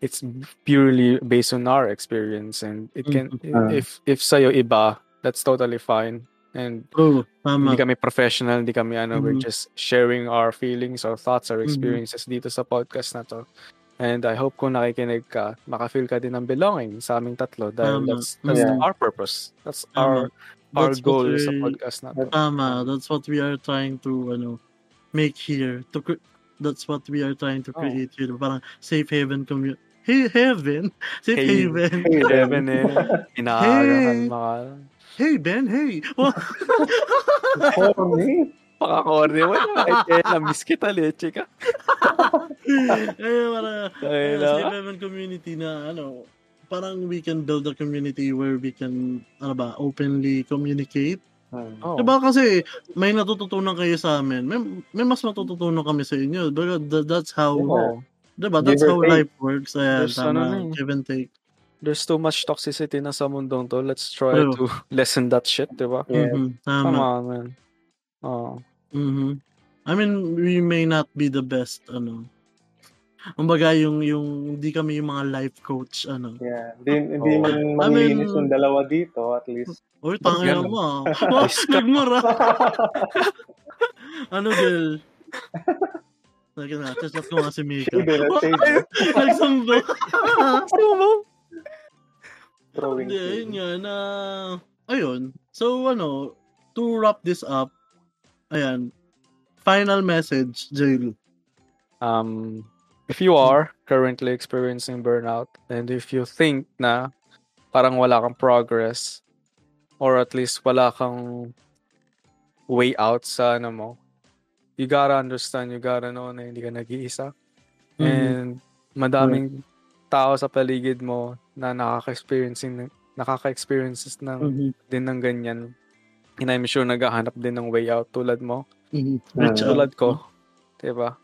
it's purely based on our experience and it can, Mhm. if if sa'yo iba, that's totally fine. And True. Tama. hindi kami professional, hindi kami ano, we're Mhm. just sharing our feelings, our thoughts, our Mhm. experiences dito sa podcast na to. And I hope kung nakikinig ka, makafeel ka din ng belonging sa aming tatlo dahil Tama. that's that's Yeah. our purpose. That's Tama. our our That's goal sa podcast natin. tama, that's what we are trying to ano, make here. To cre- that's what we are trying to Oo. create here. Parang safe haven community. Hey, heaven? Safe Hey. haven. Hey, Eleven eh. Inaagahan Hey. mga Hey, Ben, hey. Well. Pakakorne mo na. Ay, eh, na-miss kita, leche ka. eh, para, Ay, safe haven community na ano, parang we can build a community where we can, ano ba, openly communicate. Oh. Diba kasi may natututunan kayo sa amin. May, may mas matututunan kami sa inyo. But that- that's how, Oh. diba? That's Give how take. life works. Ayan, There's ano tama. eh. Give and take. There's too much toxicity na sa mundong to. Let's try True. to lessen that shit, di ba? Yes. Mhm, Come Tama. on, man. Oh. Mhm. I mean, we may not be the best, ano. Kumbaga, yung, yung, hindi kami yung mga life coach, ano. Yeah. Hindi, hindi Oo. man I manilinis mean- yung dalawa dito, at least. Uy, tangina Yan. mo ah. Nagmura. ano, girl? Sige na, chat ko nga si Mika. Hindi na shade. Nagsumbo. Throwing Hindi, yun nga na... Ayun. So, ano, to wrap this up, ayan, final message, Jail. Um, if you are currently experiencing burnout and if you think na parang wala kang progress or at least wala kang way out sa ano mo, you gotta understand, you gotta know na hindi ka nag-iisa. Mhm. And madaming tao sa paligid mo na nakaka-experiencing nakaka-experiences ng Mhm. din ng ganyan. And I'm sure naghahanap din ng way out tulad mo. Mhm. Reach out. Tulad ko. 'Di ba?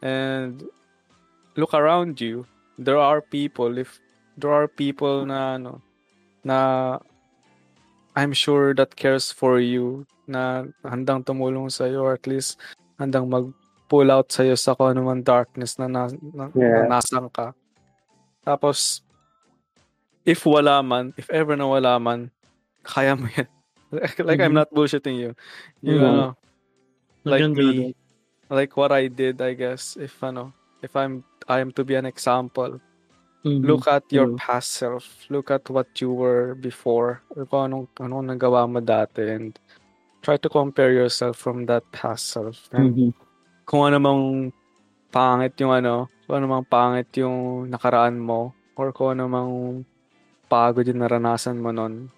And look around you. There are people if there are people na ano na I'm sure that cares for you na handang tumulong sa iyo or at least handang mag pull out sa iyo sa kung anumang darkness na, na, na, Yeah. na nasang ka. Tapos if wala man, if ever na wala man, kaya mo yan. like I'm Mhm. not bullshitting you. You Mhm. ano, like me, like what I did, I guess, if I know, if I'm I am to be an example, Mhm. look at your past self, look at what you were before, kung anong, anong nagawa mo dati, and try to compare yourself from that past self. And Mhm. kung ano mang pangit yung ano, kung ano mang pangit yung nakaraan mo, or kung ano mang pagod yung naranasan mo nun,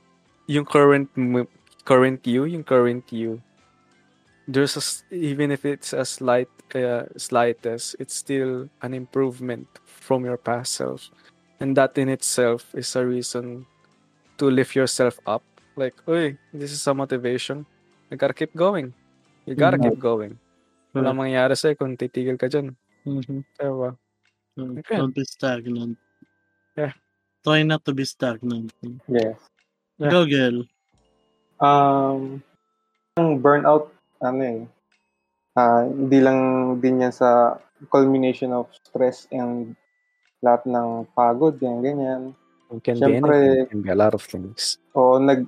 yung current current you, yung current you, there's a, s- even if it's a slight, kaya slightest, it's still an improvement from your past self. And that in itself is a reason to lift yourself up. Like, uy, this is a motivation. You gotta keep going. You gotta Mhm. keep going. Wala mangyayari sa'yo kung titigil ka dyan. Mhm. Diba? Don't- Okay. Don't be stagnant. Yeah. Try not to be stagnant. Yes. Yeah. Go, girl. Um, ang burnout, ano eh, ah, hindi lang din yan sa culmination of stress and lahat ng pagod, ganyan, ganyan. It can Siyempre- be anything. It can be a lot of things. O nag,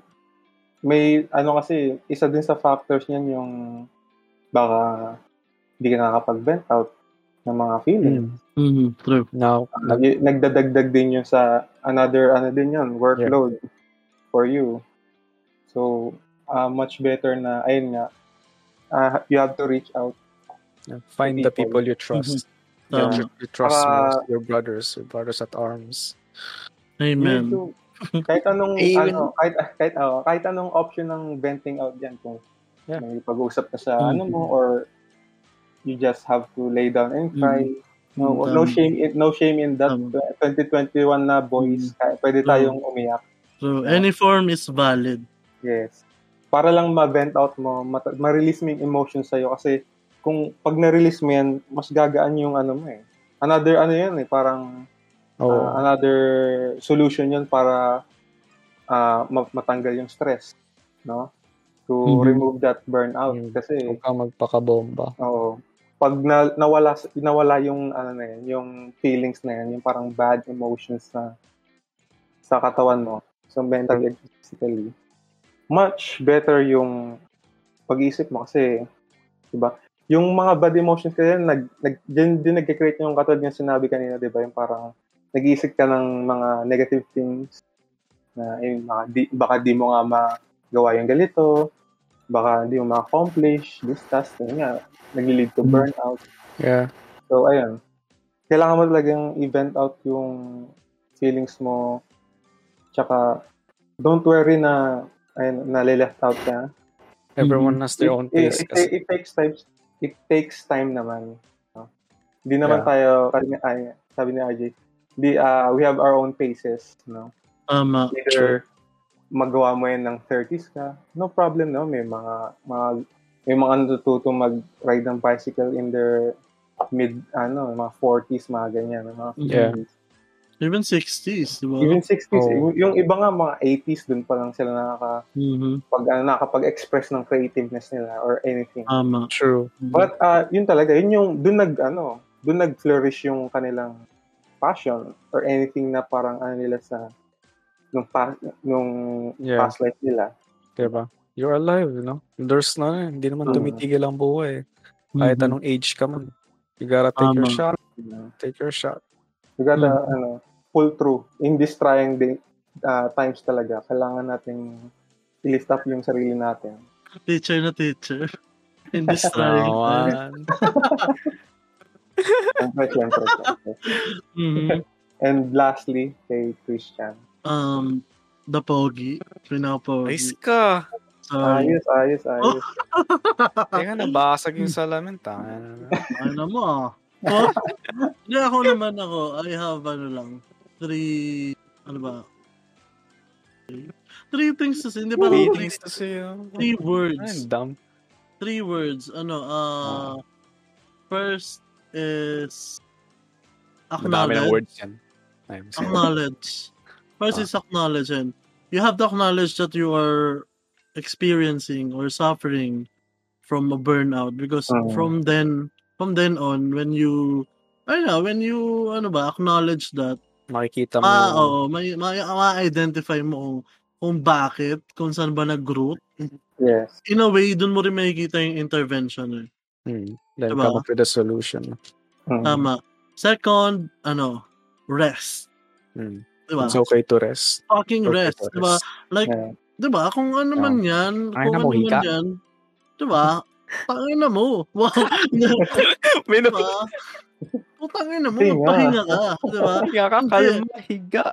may, ano kasi, isa din sa factors niyan yung baka hindi ka nakakapag-vent out ng mga feelings. Mhm. True. Now, Uh, y- nagdadagdag din yun sa another, ano din yun, workload for you. So, uh, much better na, ayun nga, uh, you have to reach out. find the people. people you trust. Tama. You, you trust Para- most, your brothers, your brothers at arms. Amen. To- kahit anong, Even- ano, kahit, kahit, oh, kahit anong option ng venting out dyan, kung Yeah. may pag-uusap ka sa Mhm. ano mo, or you just have to lay down and cry. No, Mm, no shame in no shame in that. Tama. 2021 na boys, kaya pwede tayong umiyak. So, any form is valid. Yes. Para lang ma-vent out mo, ma-release mo yung emotions sa'yo kasi kung pag na-release mo yan, mas gagaan yung ano mo eh. Another ano yan eh, parang Oh, ah, another solution yun para ma- matanggal yung stress, no? To Mhm. remove that burnout Mm. kasi huwag kang magpakabomba. oo. Pag na, nawala nawala yung ano na yan, yung feelings na yan, yung parang bad emotions na sa katawan mo, so mentally and physically, much better yung pag-iisip mo kasi, di ba? Yung mga bad emotions kasi nag, nag dyan din nagke-create yung katulad yung sinabi kanina, di ba? Yung parang nag-iisip ka ng mga negative things na yun, mga di, baka di mo nga ma, gawa yung ganito, baka hindi mo ma-accomplish this task, yun nga, nag-lead to Mm. burnout. Yeah. So, ayun. Kailangan mo talagang i-vent out yung feelings mo. Tsaka, don't worry na, ayun, nalileft out ka. Everyone has their own It, pace. it, kasi. it, takes time, it takes time naman. no? Hindi naman Yeah. tayo, kasi, ay, sabi ni RJ, di, ah, we have our own paces, no? Tama. Either magawa mo yan ng 30s ka, no problem, no? May mga, mga may mga natututo mag-ride ng bicycle in their mid, ano, mga 40s, mga ganyan, mga 50s. Yeah. Even 60s, di ba? Even 60s. Oh. Yung- iba nga, mga 80s, dun pa lang sila nakaka, Mhm. pag, ano, nakakapag-express ng creativeness nila or anything. Tama. True. But, uh, yun talaga, yun yung, dun nag, ano, dun nag-flourish yung kanilang passion or anything na parang ano nila sa nung past, nung Yeah. past life nila. Diba? You're alive, you know? There's no, hindi naman Mm. tumitigil ang buhay. Kahit Mhm. anong age ka man. You gotta take your Tama. shot. You know? Take your shot. You gotta, Mm. ano, pull through. In this trying day, uh, times talaga, kailangan natin i-lift up yung sarili natin. Teacher na teacher. In this trying time. Naman. Siyempre, siyempre. Mhm. And lastly, kay Christian. Um, the pogi. Pinaka-pogi. Nice ka. Sorry. Ayos, ayos, ayos. Teka, nabasag yung salamin. Tanga na. Ano mo ah. Oh, Hindi ako naman ako. I have ano lang. Three, ano ba? Three, three things to say. Hindi pa Three things to say. oh. three words. dumb. Three words. Ano, uh, first is Madami ng acknowledge. words yan. Acknowledge. First Ah. is acknowledge and you have to acknowledge that you are experiencing or suffering from a burnout because Mm. from then from then on when you I don't know, when you ano ba acknowledge that Makikita mo. ah oo, may may ma-identify mo kung, kung bakit, kung saan ba nag-root. Yes. In a way, dun mo rin makikita yung intervention eh. Hmm. Then Diba? come up with a solution. Mm. Tama. Second, ano, rest. Hmm. Diba? It's okay to rest. Fucking Okay rest. Diba? rest. Like, Yeah. 'Di ba? Kung ano man 'yan, Ay, kung ano man ka. 'yan, 'di ba? Tangina mo. Wow. 'Di May ba? Putangina mo, Hinga. magpahinga ka, 'di ba? napahiga ka, kalma, higa.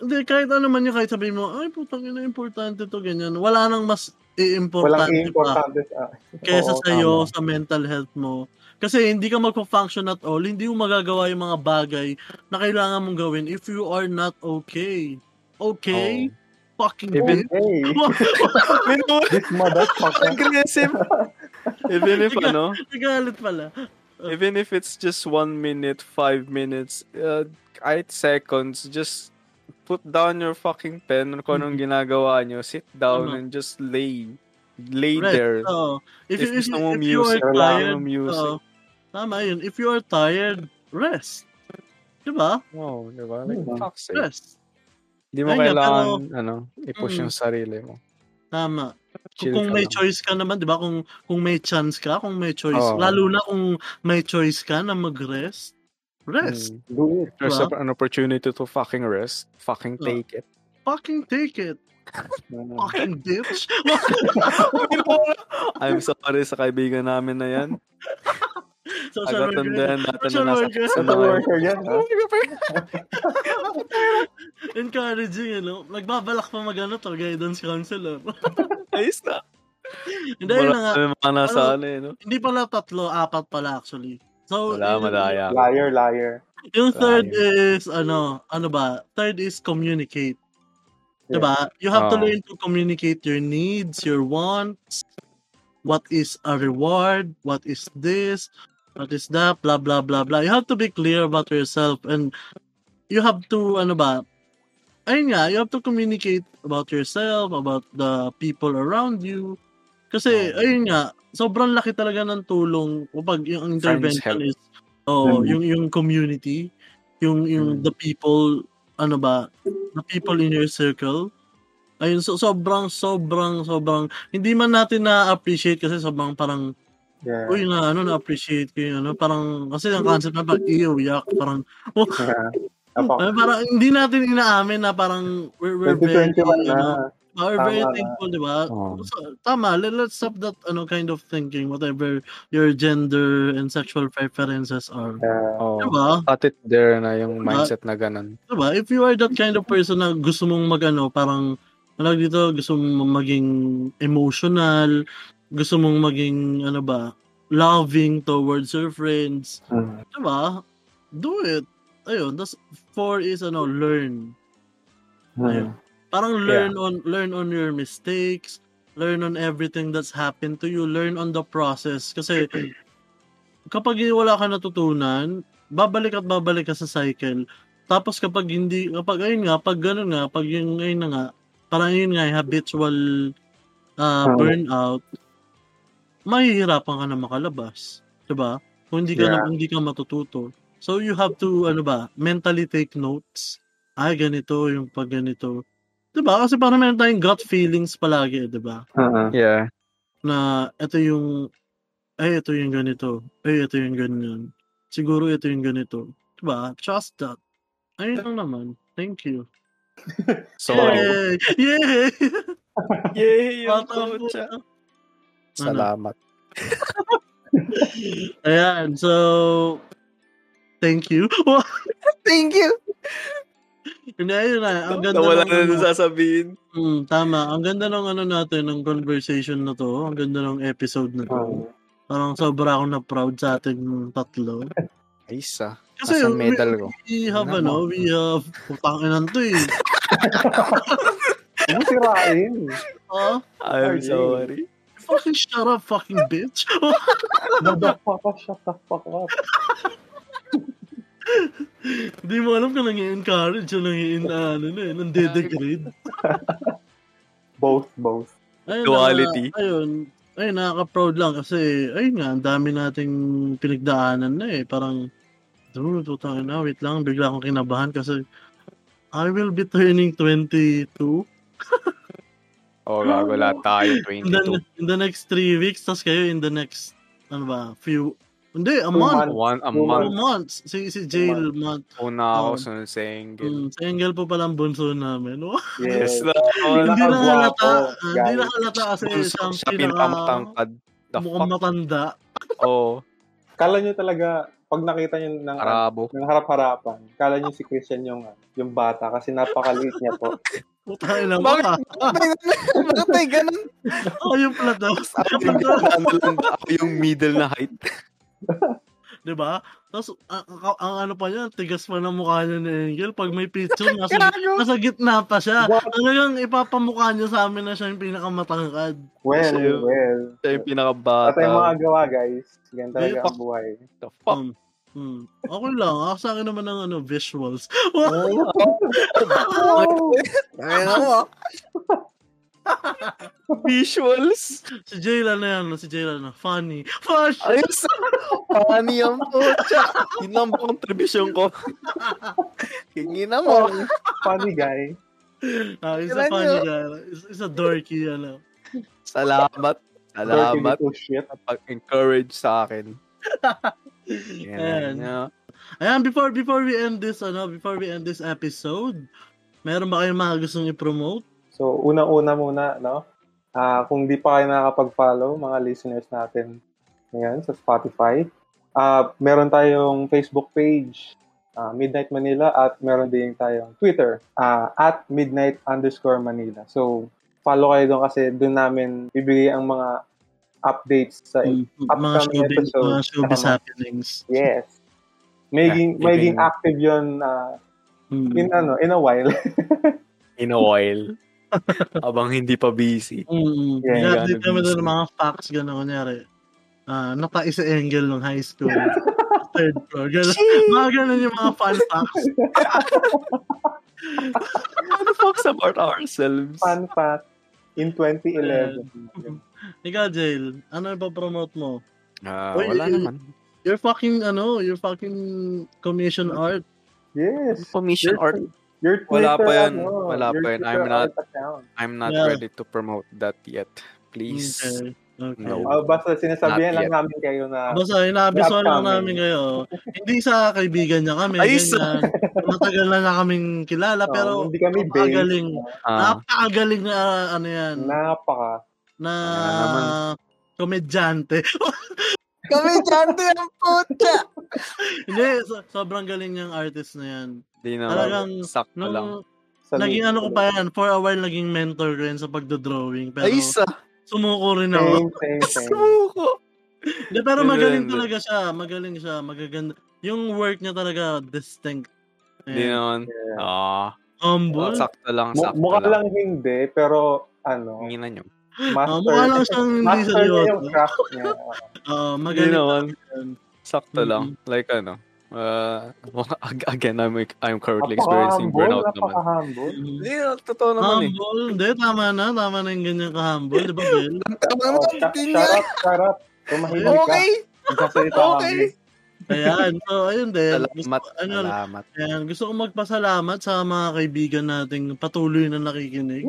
Hindi kahit ano man 'yung kahit sabihin mo, ay putangina importante 'to ganyan. Wala nang mas Walang iimportante pa importante sa... kaysa Oo, sa iyo tama. sa mental health mo. Kasi hindi ka magpo-function at all, hindi mo magagawa 'yung mga bagay na kailangan mong gawin if you are not okay. Okay? Fucking Oh. Even- Hey, this motherfucker. aggressive. Even if ano, Nagalit pala. even if it's just one minute, five minutes, uh, kahit seconds, just put down your fucking pen kung anong ginagawa nyo, sit down Tama. and just lay. Lay Right. there. Oo. If, If if, gusto you, mo if you are music, tired, music. oo. tama yun. If you are tired, rest. Diba? Wow, di ba? Like, sake. Rest. Di mo kailangan, pero- ano, i-push Mm. yung sarili mo. Tama. Chill kung may lang. choice ka naman, 'di ba? Kung kung may chance ka, kung may choice, Oo. lalo na kung may choice ka na mag-rest, rest. Mm. Do it. There's Diba? an opportunity to fucking rest. Fucking Oo. take it. Fucking take it. Fucking bitch. I'm sorry sa kaibigan namin na yan. Social worker. Agatandaan natin Social na nasa worker. sa Social worker yan? Encouraging, ano? Nagbabalak pa mag-ano to, guidance counselor. Ayos na. Hindi, yun na nga. Wala mga nasa Ano? ano eh, no? Hindi pala tatlo, apat pala actually. So, Wala, yun- madaya. Liar, liar. Yung third Liar. is, ano, ano ba? Third is communicate. Diba? You have to Oo. learn to communicate your needs, your wants, what is a reward, what is this, what is that, blah, blah, blah, blah. You have to be clear about yourself and you have to, ano ba, ayun nga, you have to communicate about yourself, about the people around you. Kasi, Oo. ayun nga, sobrang laki talaga ng tulong kapag yung intervention is, oh, Mm. yung, yung community, yung, yung Mm. the people, ano ba, the people in your circle. Ayun, so, sobrang, sobrang, sobrang, hindi man natin na-appreciate kasi sobrang parang, Yeah. uy, na, ano, na-appreciate ko yung, ano, parang, kasi ang concept na parang, ew, yak, parang, oh, Yeah. Apo, ay, parang, hindi natin inaamin na parang, we're, we're very, 2021 ano, na. Are Tama very thankful, di ba? Oo. So, tama, let, let's stop that ano kind of thinking, whatever your gender and sexual preferences are. Yeah. Oo. Diba? Cut it there na yung Diba? mindset na ganun. Diba? If you are that kind of person na gusto mong magano, parang ano dito, gusto mong maging emotional, gusto mong maging ano ba, loving towards your friends, Mm. diba? Do it. Ayun, tas four is ano, learn. Ayun. Parang learn on learn on your mistakes, learn on everything that's happened to you, learn on the process kasi kapag wala ka natutunan, babalik at babalik ka sa cycle. Tapos kapag hindi kapag ayun nga, pag gano'n nga, pag yung ayun na nga, parang yun nga habitual uh, Hmm. burnout, mahihirapan ka na makalabas, 'di ba? Kung hindi ka na, Yeah. hindi ka matututo. So you have to ano ba, mentally take notes. Ay ganito yung pag ganito. 'Di ba? Kasi parang meron tayong gut feelings palagi, 'di ba? Uh-uh. Yeah. Na ito yung ay ito yung ganito. Ay ito yung ganyan. Siguro ito yung ganito. 'Di ba? Trust that. Ayun lang naman. Thank you. Sorry. Yay! Yay! Yay! Yung Bata Ano? Salamat. Ayan, so thank you. Thank you! Hindi, ayun na. Ang ganda Nawala ng, na ano, sasabihin. mm, tama. Ang ganda ng ano natin, ng conversation na to. Ang ganda ng episode na to. Uh, Parang sobra akong na-proud sa ating tatlo. Ayos ah. Kasi Nasa we, medal ko. we have, Ano ano, we have, putanginan to eh. Mo sirain. Ah, I'm sorry. Fucking shut up, fucking bitch. Motherfucker, shut the fuck up. Hindi mo alam kung nang-i-encourage o nang-i- ano na eh, nang-degrade. Both, both. Ayun, Duality. Na, ayun, ayun, nakaka-proud lang kasi, ayun nga, ang dami nating pinagdaanan na eh. Parang, dude, putang na, wait lang, bigla akong kinabahan kasi I will be turning 22 Oh, gago lahat tayo. in the, 22. in the next 3 weeks, tas kayo in the next, ano ba, few, hindi, a Two month. One a Two Two month. months. Si, si Jail, month. Una ako Oh. sunod sa Engel. Mm, sa Engel po palang bunso namin. Oh, Yes, na. hindi na halata. Hindi na halata kasi Bunso siya pinaka, pinakamatangkad. Mukhang matanda. Oh, Kala nyo talaga, pag nakita nyo ng, karabo. ng harap-harapan, kala nyo si Christian yung, ah, yung bata kasi napakaliit niya po. Putay Bakit? ka. Bakit may ganun? Oh, yung pala daw. Ako yung ako yung middle na height. Diba? Tapos, ang, ang, ang ano pa niya, tigas pa ng mukha niya ni Angel. Pag may picture, nasa, nasa gitna pa siya. What? Talagang ipapamukha niya sa amin na siya yung pinakamatangkad. Well, Siya- well. Siya yung pinakabata. At yung mga gawa, guys. Ganyan talaga ang buhay. The fuck? Um, hmm. Okay lang. Ako sa akin naman ng ano, visuals. Ayun mo. Visuals. si Jayla na yan. Si Jayla na. Funny. Funny. Ayos. Funny ang pucha. Yun lang po contribution ko. Kingina mo. Funny guy. Ah, he's a Kailan funny yun? guy. He's, he's a dorky, ano. Salamat. Salamat. Little shit. Pag-encourage sa akin. Ayan. Yan. Yeah. Ayan, before before we end this, ano, before we end this episode, meron ba kayong mga gustong i-promote? So, unang-una muna, no? Ah, kung di pa kayo nakakapag-follow, mga listeners natin ngayon sa Spotify, ah meron tayong Facebook page, ah, Midnight Manila, at meron din tayong Twitter, ah, at Midnight underscore Manila. So, follow kayo doon kasi doon namin bibigay ang mga updates sa Mm, mga upcoming showbiz, episodes. mga showbiz happenings. Yes. Maging, Yeah, maging active yun ah, Mm. in, ano, in a while. In a while. Abang hindi pa busy. Mm, Yeah, yeah, gano'n dito ng mga facts, gano'n, kunyari. Ah, natais sa angle ng high school. Third floor, gano'n. Mga gano'n yung mga fun facts. Ano fucks about ourselves? Fun fact, in 2011. Ikaw, Jail, ano ipapromote mo? Ah, Uy, wala naman. Your fucking, ano, your fucking commission art. Yes. Commission art. Your Wala Twitter, pa yan. ano, Wala pa yan. I'm not-. I'm not Yeah. ready to promote that yet. Please. Okay. Okay. No. Ah, basta sinasabihan lang namin kayo na Basta inabisuan lang namin kayo. Hindi sa kaibigan niya kami. Ay, ganyan. Matagal na na kaming kilala oh, pero hindi kami napakagaling. Ah, Napakagaling na ano yan. Napaka. Na komedyante. kami dante ang puta. Hindi, so- sobrang galing niyang artist na yan. Di na, Talagang, sakto lang. Nung Sa naging ano ko pa yan, for a while naging mentor ko yan sa pagdodrawing. Pero Ay, sa sumuko rin ako. Same, same, same. suko. Hindi, pero Hindi, magaling hindi. talaga siya. Magaling siya. Magaganda. Yung work niya talaga distinct. Di Ayan. naman. Yeah. Ah, Humble. sakto lang, sakto mukha lang. lang hindi, pero ano, Tingnan nyo. Ah, master. mukha lang siyang hindi master niya seryoso. yung craft niya. Hindi magaling naman. yan. Sakto lang. Like ano. Uh, again, I'm, I'm currently experiencing burnout naman. napaka-humble. Mhm. Hindi, totoo naman eh. Humble. Hindi, tama na. Tama na yung ganyan ka-humble. Di ba, Bel? Tama Oh, sh- shut up, shut up. Tumahimik ka. Okay. Nagsasalita Okay. kami. Ayan. So, ayun din. Gusto, Salamat. ano, Salamat. ayan, gusto ko magpasalamat sa mga kaibigan nating patuloy na nakikinig.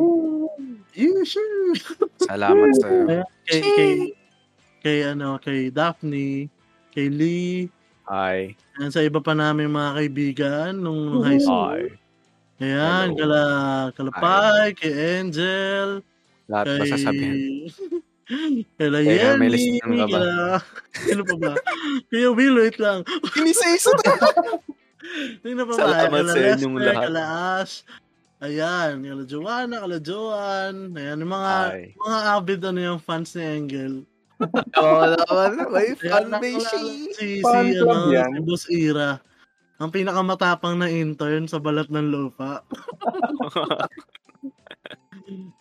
Yeah, sure. Salamat sa'yo. Ayan, kay, kay, kay, ano, kay Daphne, kay Lee, Hi. ayan, sa iba pa namin mga kaibigan nung high school. Hi. Ayan, Hello. kala, kala Pai, kay Angel, Lahat kay... masasabihin. kala Kaya may Yenny, listener ka ba? kala... Sino pa ba? Kaya Will, wait lang. Inisa-isa Sino pa ba? Salamat Kala sa inyong Lester, lahat. Kala Ash. Ayan, kala Joanna, kala Joan. Ayan, yung mga, Hi. mga avid ano yung fans ni Engel. Oo naman. May Ayan, fan base nakilala siya. Si, si, Fan ano, si Boss Ira. Ang pinakamatapang na intern sa balat ng lupa.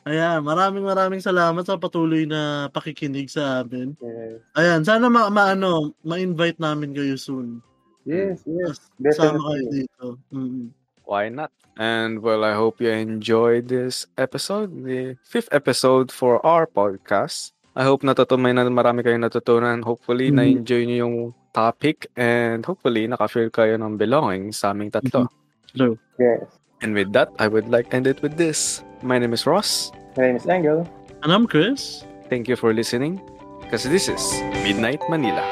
Ayan, maraming maraming salamat sa patuloy na pakikinig sa amin. Yes, Ayan, sana ma, ma- ano, ma-invite namin kayo soon. yes, yes. Sama kayo Definitely. dito. Mm. Why not? And well, I hope you enjoyed this episode, the fifth episode for our podcast. I hope natutunan na marami kayong natutunan. Hopefully, Mhm. na-enjoy nyo yung topic and hopefully, naka-feel kayo ng belonging sa aming tatlo. True. Yes. And with that, I would like end it with this. My name is Ross. My name is Engel. And I'm Chris. Thank you for listening because this is Midnight Manila.